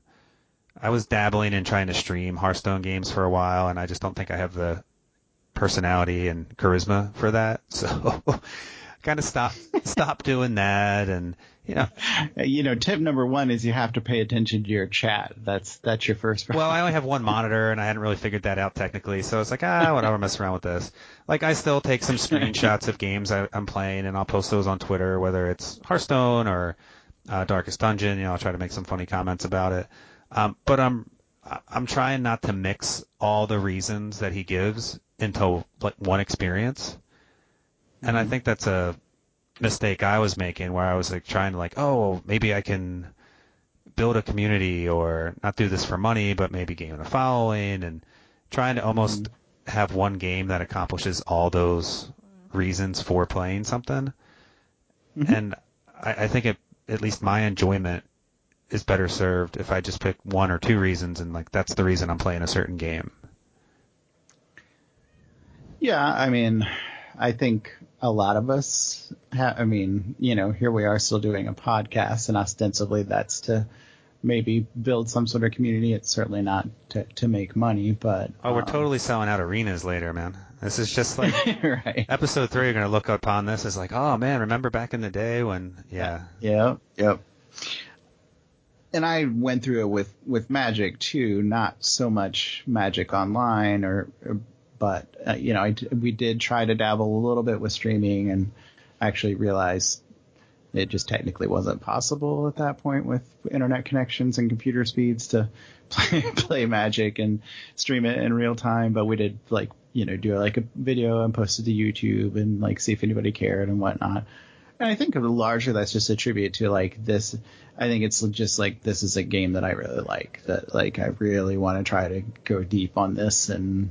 I was dabbling in trying to stream Hearthstone games for a while, and I just don't think I have the personality and charisma for that. So, kind of stop stop doing that, and you know, you know, tip number one is you have to pay attention to your chat. That's that's your first. Well, I only have one monitor, and I hadn't really figured that out technically, so it's like ah, whatever, mess around with this. Like I still take some screenshots of games I, am playing, and I'll post those on Twitter, whether it's Hearthstone or uh, Darkest Dungeon. You know, I'll try to make some funny comments about it. Um, but I'm I'm trying not to mix all the reasons that he gives into like one experience, and mm-hmm. I think that's a mistake I was making where I was like trying to like, oh, maybe I can build a community or not do this for money, but maybe gain a following and trying to almost mm-hmm. have one game that accomplishes all those reasons for playing something. Mm-hmm. And I, I think it, at least my enjoyment is better served if I just pick one or two reasons and like that's the reason I'm playing a certain game. Yeah, I mean, I think a lot of us have, I mean, you know, here we are still doing a podcast and ostensibly that's to maybe build some sort of community. It's certainly not to, to make money, but. Oh, we're um, totally selling out arenas later, man. This is just like right. episode three. You're going to look upon this as like, oh man, remember back in the day when, yeah. Yeah. Yep. And I went through it with, with magic too, not so much magic online or, or but uh, you know, we did try to dabble a little bit with streaming, and actually realized it just technically wasn't possible at that point with internet connections and computer speeds to play, play Magic and stream it in real time. But we did like you know do like a video and post it to YouTube and like see if anybody cared and whatnot. And I think largely that's just a tribute to like this. I think it's just like this is a game that I really like. That like I really want to try to go deep on this and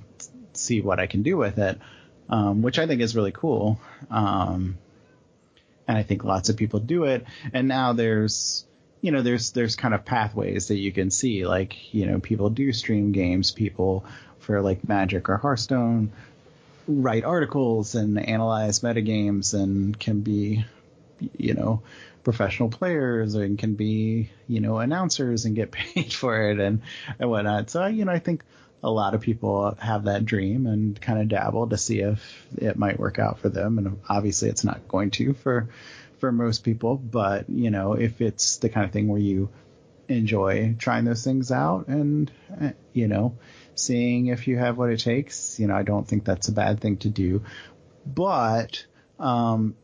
see what I can do with it, um, which I think is really cool. Um, and I think lots of people do it. And now there's, you know, there's there's kind of pathways that you can see. Like, you know, people do stream games. People for like Magic or Hearthstone write articles and analyze metagames and can be, you know, professional players and can be, you know, announcers and get paid for it and, and whatnot. So, you know, I think a lot of people have that dream and kind of dabble to see if it might work out for them. And obviously, it's not going to for for most people. But you know, if it's the kind of thing where you enjoy trying those things out and eh, you know seeing if you have what it takes, you know, I don't think that's a bad thing to do. But um,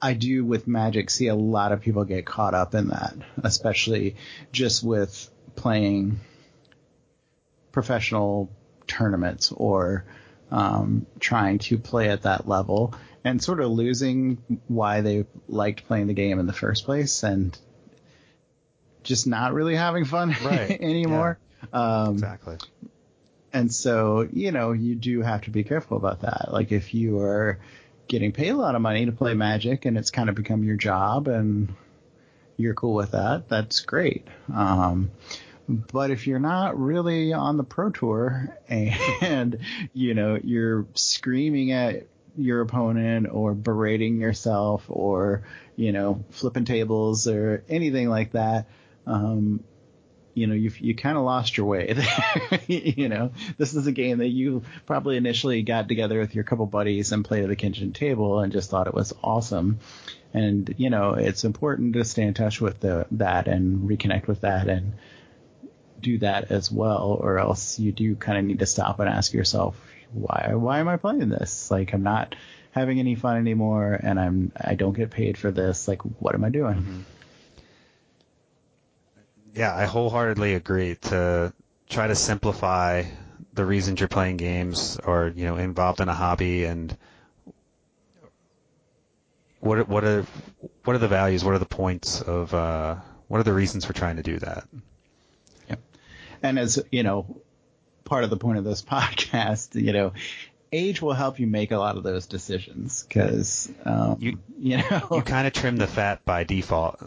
I do with Magic see a lot of people get caught up in that, especially just with playing professional tournaments or um, trying to play at that level and sort of losing why they liked playing the game in the first place and just not really having fun right. anymore. Yeah. Um, exactly. And so, you know, you do have to be careful about that. Like if you are getting paid a lot of money to play Magic and it's kind of become your job and you're cool with that, that's great. Um, but if you're not really on the pro tour and, you know, you're screaming at your opponent or berating yourself or, you know, flipping tables or anything like that, um, you know, you you kind of lost your way you know, this is a game that you probably initially got together with your couple buddies and played at the kitchen table and just thought it was awesome. And you know, it's important to stay in touch with the that and reconnect with that and do that as well, or else you do kind of need to stop and ask yourself, why why am I playing this? Like I'm not having any fun anymore, and I'm I don't get paid for this. Like what am I doing? Mm-hmm. Yeah, I wholeheartedly agree to try to simplify the reasons you're playing games or you know involved in a hobby and what what are what are the values? What are the points of uh, what are the reasons for trying to do that? And as you know, part of the point of this podcast, you know, age will help you make a lot of those decisions because um, you you know you kind of trim the fat by default.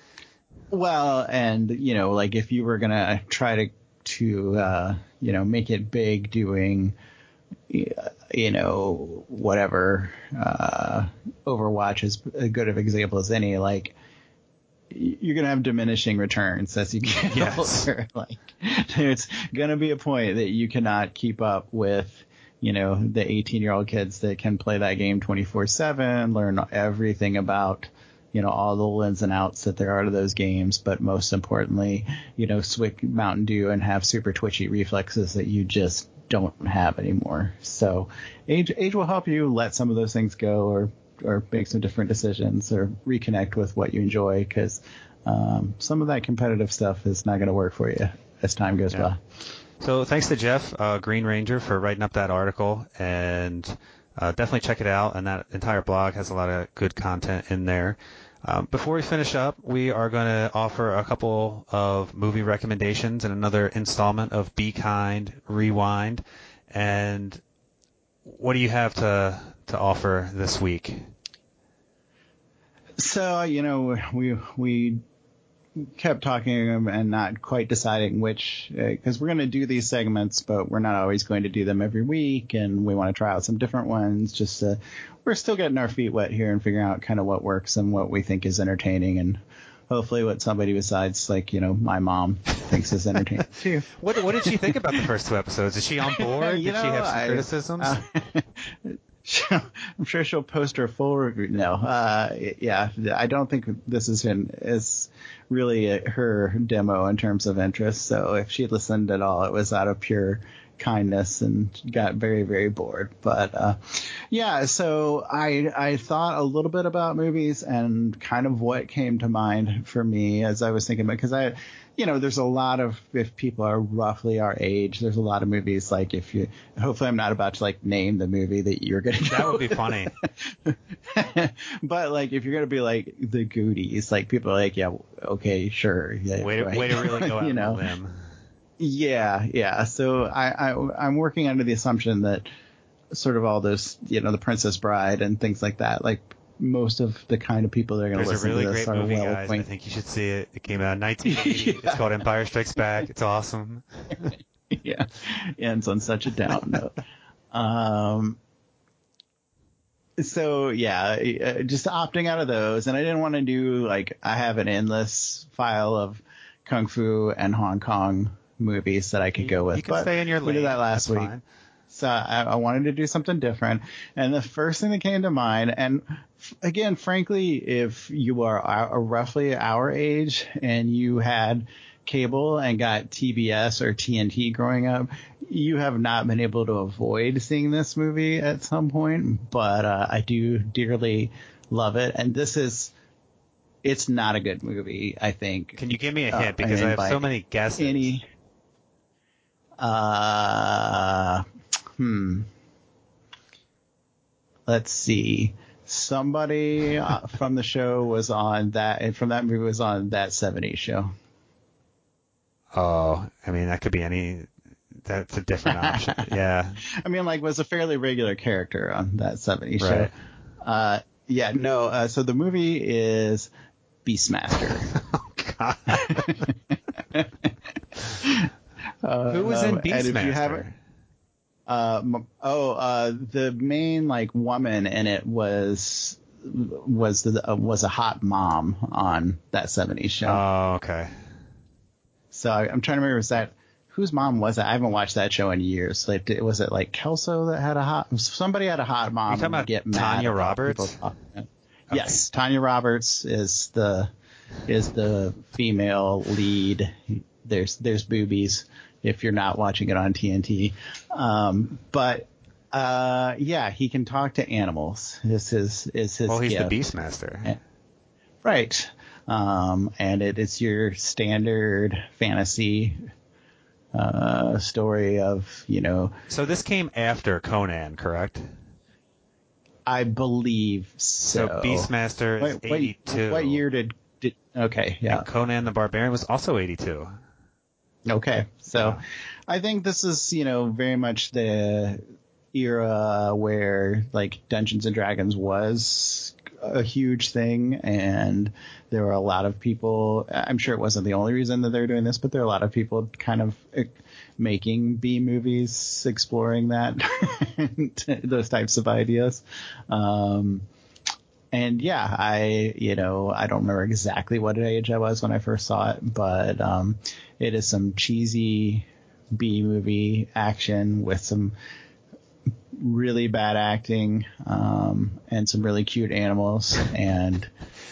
well, and you know, like if you were gonna try to to uh, you know make it big doing you know whatever uh, Overwatch is a good of example as any like you're gonna have diminishing returns as you get yes. older. Like there's gonna be a point that you cannot keep up with you know, the 18 year old kids that can play that game 24 7, learn everything about, you know, all the ins and outs that there are to those games, but most importantly, you know, swick Mountain Dew and have super twitchy reflexes that you just don't have anymore. So age, age will help you let some of those things go or, or make some different decisions or reconnect with what you enjoy because um, some of that competitive stuff is not going to work for you as time goes yeah. by. So thanks to Jeff uh, Green Ranger for writing up that article, and uh, definitely check it out. And that entire blog has a lot of good content in there. Um, before we finish up, we are going to offer a couple of movie recommendations and another installment of Be Kind Rewind. And what do you have to to offer this week? So you know we we kept talking and not quite deciding which, because uh, we're going to do these segments, but we're not always going to do them every week, and we want to try out some different ones. Just uh, we're still getting our feet wet here and figuring out kind of what works and what we think is entertaining, and hopefully what somebody besides like you know my mom thinks is entertaining too. what what did she think about the first two episodes? Is she on board? did know, she have some I, criticisms? Uh, I'm sure she'll post her full review. No, uh, yeah, I don't think this has been as really her demo in terms of interest. So if she listened at all, it was out of pure kindness and got very very bored but uh, yeah so i i thought a little bit about movies and kind of what came to mind for me as i was thinking about because i you know, there's a lot of if people are roughly our age, there's a lot of movies like if you hopefully I'm not about to like name the movie that you're gonna go. That would be funny. but like if you're gonna be like the Goonies, like people are like, yeah, okay, sure, yeah, way to, right. way to really go out you know? on. Yeah, yeah. So I, I I'm working under the assumption that sort of all those, you know, the Princess Bride and things like that, like most of the kind of people that are going to listen really to this are movie, well guys. I think you should see it. It came out in 1980. yeah. It's called Empire Strikes Back. It's awesome. yeah, ends on such a down note. Um, so yeah, just opting out of those, and I didn't want to do like I have an endless file of kung fu and Hong Kong movies that I could go with. You can stay in your lane. We did that last That's week. Fine. So I, I, wanted to do something different. And the first thing that came to mind, and f- again, frankly, if you are roughly our age and you had cable and got TBS or TNT growing up, you have not been able to avoid seeing this movie at some point. But uh, I do dearly love it, and this is. It's not a good movie, I think. Can you give me a hint? Uh, because I, I have so many guesses. Any, uh, hmm. Let's see. Somebody uh, from the show was on that, and from that movie was on that 70s show. Oh, I mean, that could be any. That's a different option. Yeah. I mean, like, was a fairly regular character on that 70s right. show. Uh, yeah, no. Uh, so the movie is Beastmaster. oh God. uh, Who was in Beastmaster? Uh, oh, uh, the main like woman in it was was the uh, was a hot mom on that 70s show. Oh, okay. So I, am trying to remember was that whose mom was it? I haven't watched that show in years. Like, was it like Kelso that had a hot? Somebody had a hot mom. You talking about get Tanya Roberts? Okay. Yes, Tanya Roberts is the is the female lead. There's there's boobies if you're not watching it on TNT. Um, but uh, yeah, he can talk to animals. This is is his. Well, he's gift. the Beastmaster. Right. Um, and it is your standard fantasy uh, story of you know. So this came after Conan, correct? I believe so. So Beastmaster is wait, 82. What year did, did? Okay, yeah. And Conan the Barbarian was also 82. Okay, so. I think this is you know very much the era where like Dungeons and Dragons was a huge thing, and there were a lot of people. I'm sure it wasn't the only reason that they were doing this, but there are a lot of people kind of eh, making B movies, exploring that those types of ideas. Um, and yeah, I, you know, I don't remember exactly what age I was when I first saw it, but um, it is some cheesy B movie action with some really bad acting um, and some really cute animals. And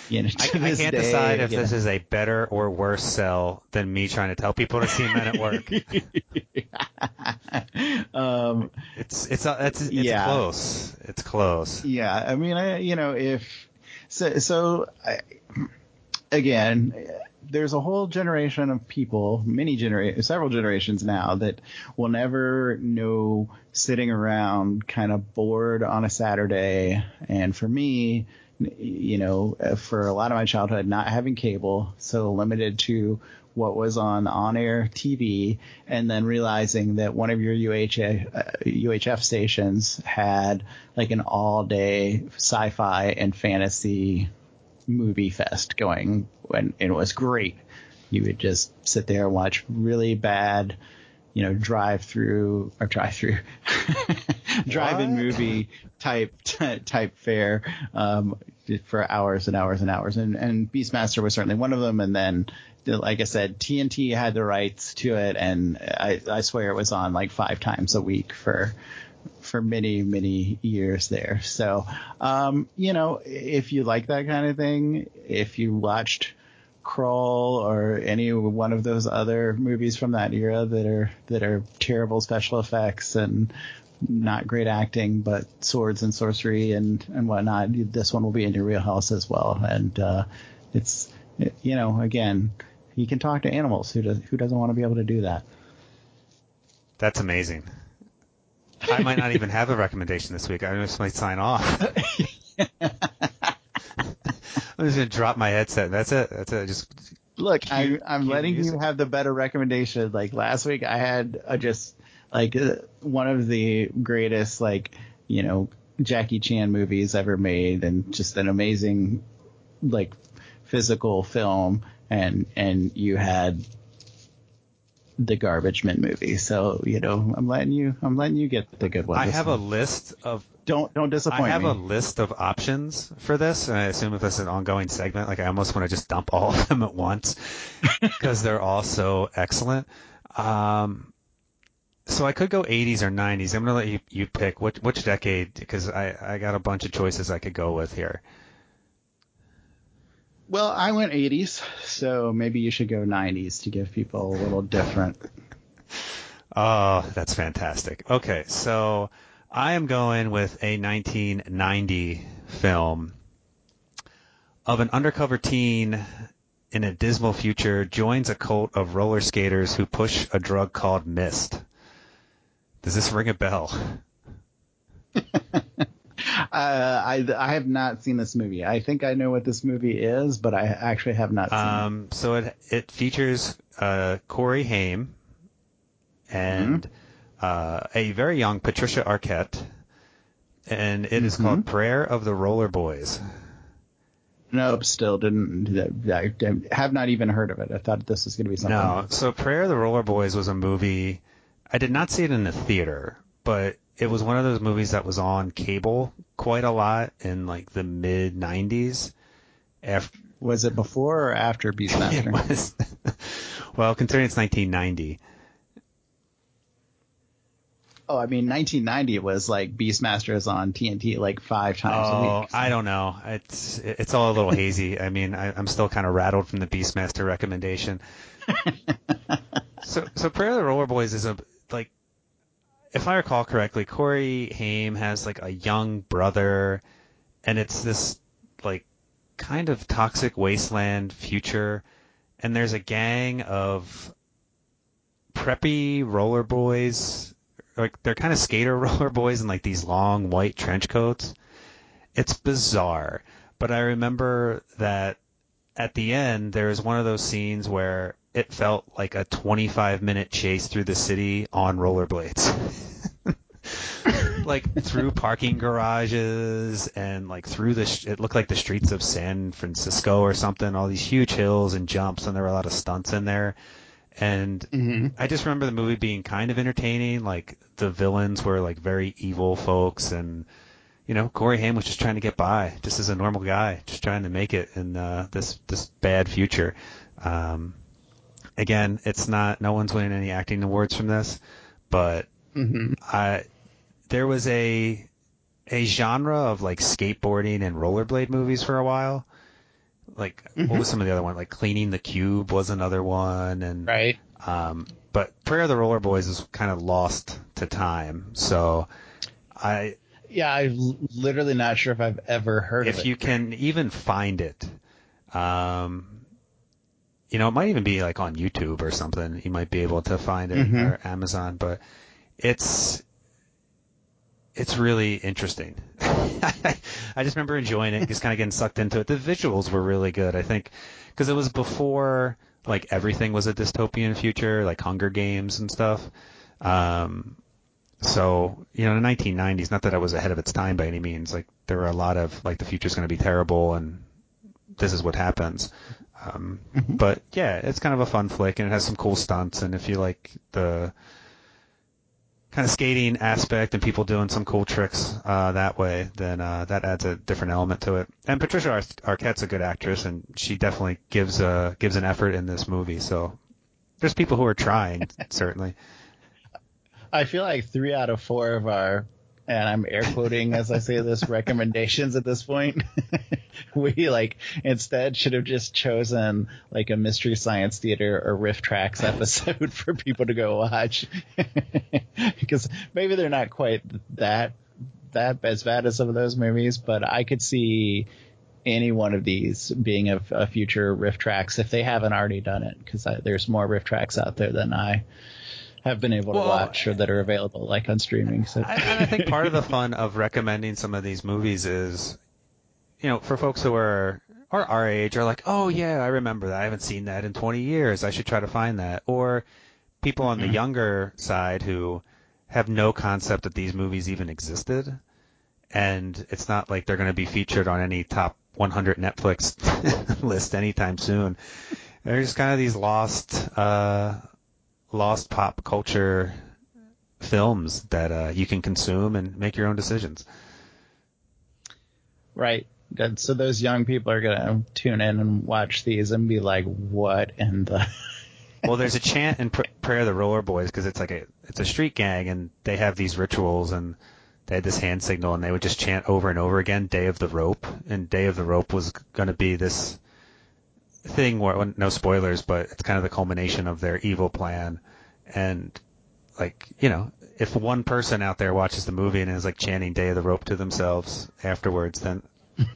you know, I, I can't day, decide if this know- is a better or worse sell than me trying to tell people to see Men at Work. um, It's it's uh, it's, it's Yeah. close. It's close. Yeah, I mean, I, you know, if so, so I, again, there's a whole generation of people, many genera- several generations now that will never know sitting around kind of bored on a Saturday. And for me, you know, for a lot of my childhood, not having cable, so limited to what was on on-air TV, and then realizing that one of your UHF, uh, UHF stations had like an all-day sci-fi and fantasy movie fest going, when and it was great. You would just sit there and watch really bad, you know, drive-through or drive-through, drive-in movie type type fare um, for hours and hours and hours. And, and Beastmaster was certainly one of them. And then, like I said, TNT had the rights to it, and I, I swear it was on like five times a week for for many many years there. So, um, you know, if you like that kind of thing, if you watched Krull or any one of those other movies from that era that are that are terrible special effects and not great acting, but swords and sorcery and and whatnot. This one will be in your wheelhouse as well, and uh, it's you know again, you can talk to animals. Who does who doesn't want to be able to do that? That's amazing. I might not even have a recommendation this week. I just might sign off. I'm just gonna drop my headset. That's it. That's it. Just Look, I, I'm letting music. you have the better recommendation. Like last week, I had a just like uh, one of the greatest like you know Jackie Chan movies ever made, and just an amazing like physical film, and and you had the Garbage Men movie. So you know, I'm letting you, I'm letting you get the good one. I have a list of don't don't disappoint. I have me. a list of options for this, and I assume if this is an ongoing segment, like I almost want to just dump all of them at once because they're all so excellent. Um, so I could go 80s or 90s. I'm gonna let you, you pick which which decade because I I got a bunch of choices I could go with here. Well, I went 80s, so maybe you should go 90s to give people a little different. Oh, that's fantastic. Okay, so I am going with a 1990 film of an undercover teen in a dismal future joins a cult of roller skaters who push a drug called mist. Does this ring a bell? Uh, I I have not seen this movie. I think I know what this movie is, but I actually have not seen it. Um, so it it features uh, Corey Haim and uh, a very young Patricia Arquette, and it is called Prayer of the Roller Boys. Nope, still didn't. I, I have not even heard of it. I thought this was going to be something. No, so Prayer of the Roller Boys was a movie. I did not see it in the theater, but it was one of those movies that was on cable quite a lot in like the mid '90s. After Was it before or after Beastmaster? it was, well, considering it's 1990. oh, I mean, 1990 it was like Beastmaster is on TNT like five times a Oh, week. I don't know. It's it's all a little hazy. I mean, I, I'm still kind of rattled from the Beastmaster recommendation. so, so Prayer of the Roller Boys is a if I recall correctly, Corey Haim has like a young brother, and it's this like kind of toxic wasteland future, and there's a gang of preppy roller boys, like they're kind of skater roller boys in like these long white trench coats. It's bizarre, but I remember that at the end there was one of those scenes where it felt like a 25 minute chase through the city on rollerblades. like through parking garages and like through the sh- it looked like the streets of San Francisco or something all these huge hills and jumps and there were a lot of stunts in there and Mm-hmm. I just remember the movie being kind of entertaining like the villains were like very evil folks and you know Corey Haim was just trying to get by just as a normal guy just trying to make it in uh, this this bad future um, again it's not no one's winning any acting awards from this but Mm-hmm. I there was a a genre of like skateboarding and rollerblade movies for a while. Like what Mhm. was some of the other one? Like Gleaming the Cube was another one, and Right. um, but Prayer of the Roller Boys is kind of lost to time. So I Yeah, I'm literally not sure if I've ever heard of it. if you can even find it, um, you know, it might even be like on YouTube or something. You might be able to find it Mhm. or Amazon, but it's it's really interesting. I just remember enjoying it, just kind of getting sucked into it. The visuals were really good, I think, because it was before like everything was a dystopian future, like Hunger Games and stuff. Um, so you know, in the 1990s, not that I was ahead of its time by any means. Like there were a lot of like the future's going to be terrible and this is what happens. Um, Mhm. But yeah, it's kind of a fun flick and it has some cool stunts. And if you like the kind of skating aspect and people doing some cool tricks uh, that way, then uh, that adds a different element to it. And Patricia Ar- Arquette's a good actress, and she definitely gives a gives an effort in this movie. So there's people who are trying, certainly. I feel like three out of four of our, and I'm air quoting as I say this, recommendations at this point, we like instead should have just chosen like a mystery science theater or RiffTrax episode for people to go watch, because maybe they're not quite that that as bad as some of those movies, but I could see any one of these being a, a future RiffTrax if they haven't already done it, because there's more RiffTrax out there than I have been able to Well, watch or that are available like on streaming. So I, and I think part of the fun of recommending some of these movies is, you know, for folks who are are our age are like, oh yeah, I remember that. I haven't seen that in 20 years. I should try to find that. Or people on the Mhm. younger side who have no concept that these movies even existed, and it's not like they're going to be featured on any top 100 Netflix list anytime soon. They're just kind of these lost, uh, lost pop culture films that uh, you can consume and make your own decisions. right, good. So those young people are gonna tune in and watch these and be like, "What in the?" Well, there's a chant in Pr- Prayer of the Roller Boys because it's like a it's a street gang and they have these rituals and they had this hand signal and they would just chant over and over again Day of the Rope and Day of the Rope was going to be this thing where no spoilers but it's kind of the culmination of their evil plan and like you know if one person out there watches the movie and is like chanting Day of the Rope to themselves afterwards then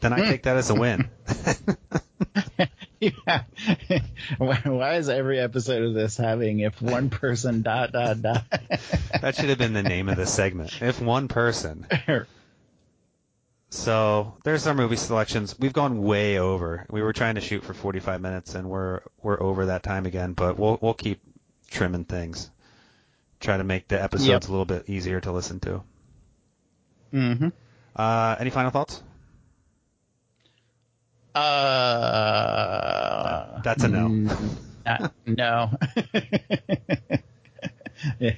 then I hmm. take that as a win. yeah. why, why is every episode of this having if one person dot dot dot? that should have been the name of the segment. If one person. So there's our movie selections. We've gone way over. We were trying to shoot for 45 minutes, and we're we're over that time again. But we'll we'll keep trimming things. Try to make the episodes Yep. a little bit easier to listen to. mm-hmm. Uh, any final thoughts? Uh, That's a no. mm, uh, no.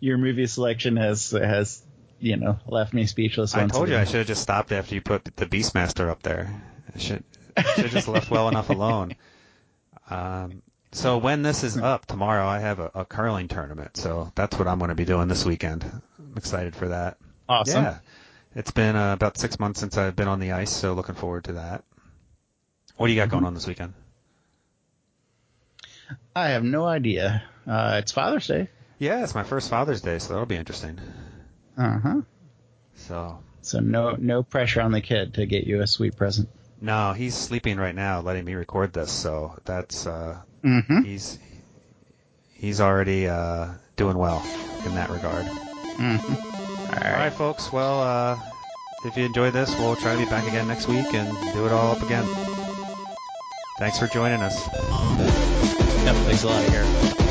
Your movie selection has has you know left me speechless. I told you I should have just stopped after you put the Beastmaster up there. I should should have just left well enough alone. Um, so when this is up tomorrow, I have a, a curling tournament. So that's what I'm going to be doing this weekend. I'm excited for that. Awesome. Yeah. It's been uh, about six months since I've been on the ice, so looking forward to that. What do you got going on this weekend? I have no idea. Uh, it's Father's Day. Yeah, it's my first Father's Day, so that'll be interesting. Uh huh. So So no no pressure on the kid to get you a sweet present. no, he's sleeping right now, letting me record this. So that's uh, Mm-hmm. he's he's already uh, doing well in that regard. Mm-hmm. All All right, folks. Well, uh, if you enjoyed this, we'll try to be back again next week and do it all up again. Thanks for joining us. Yep, thanks a lot, Garrett.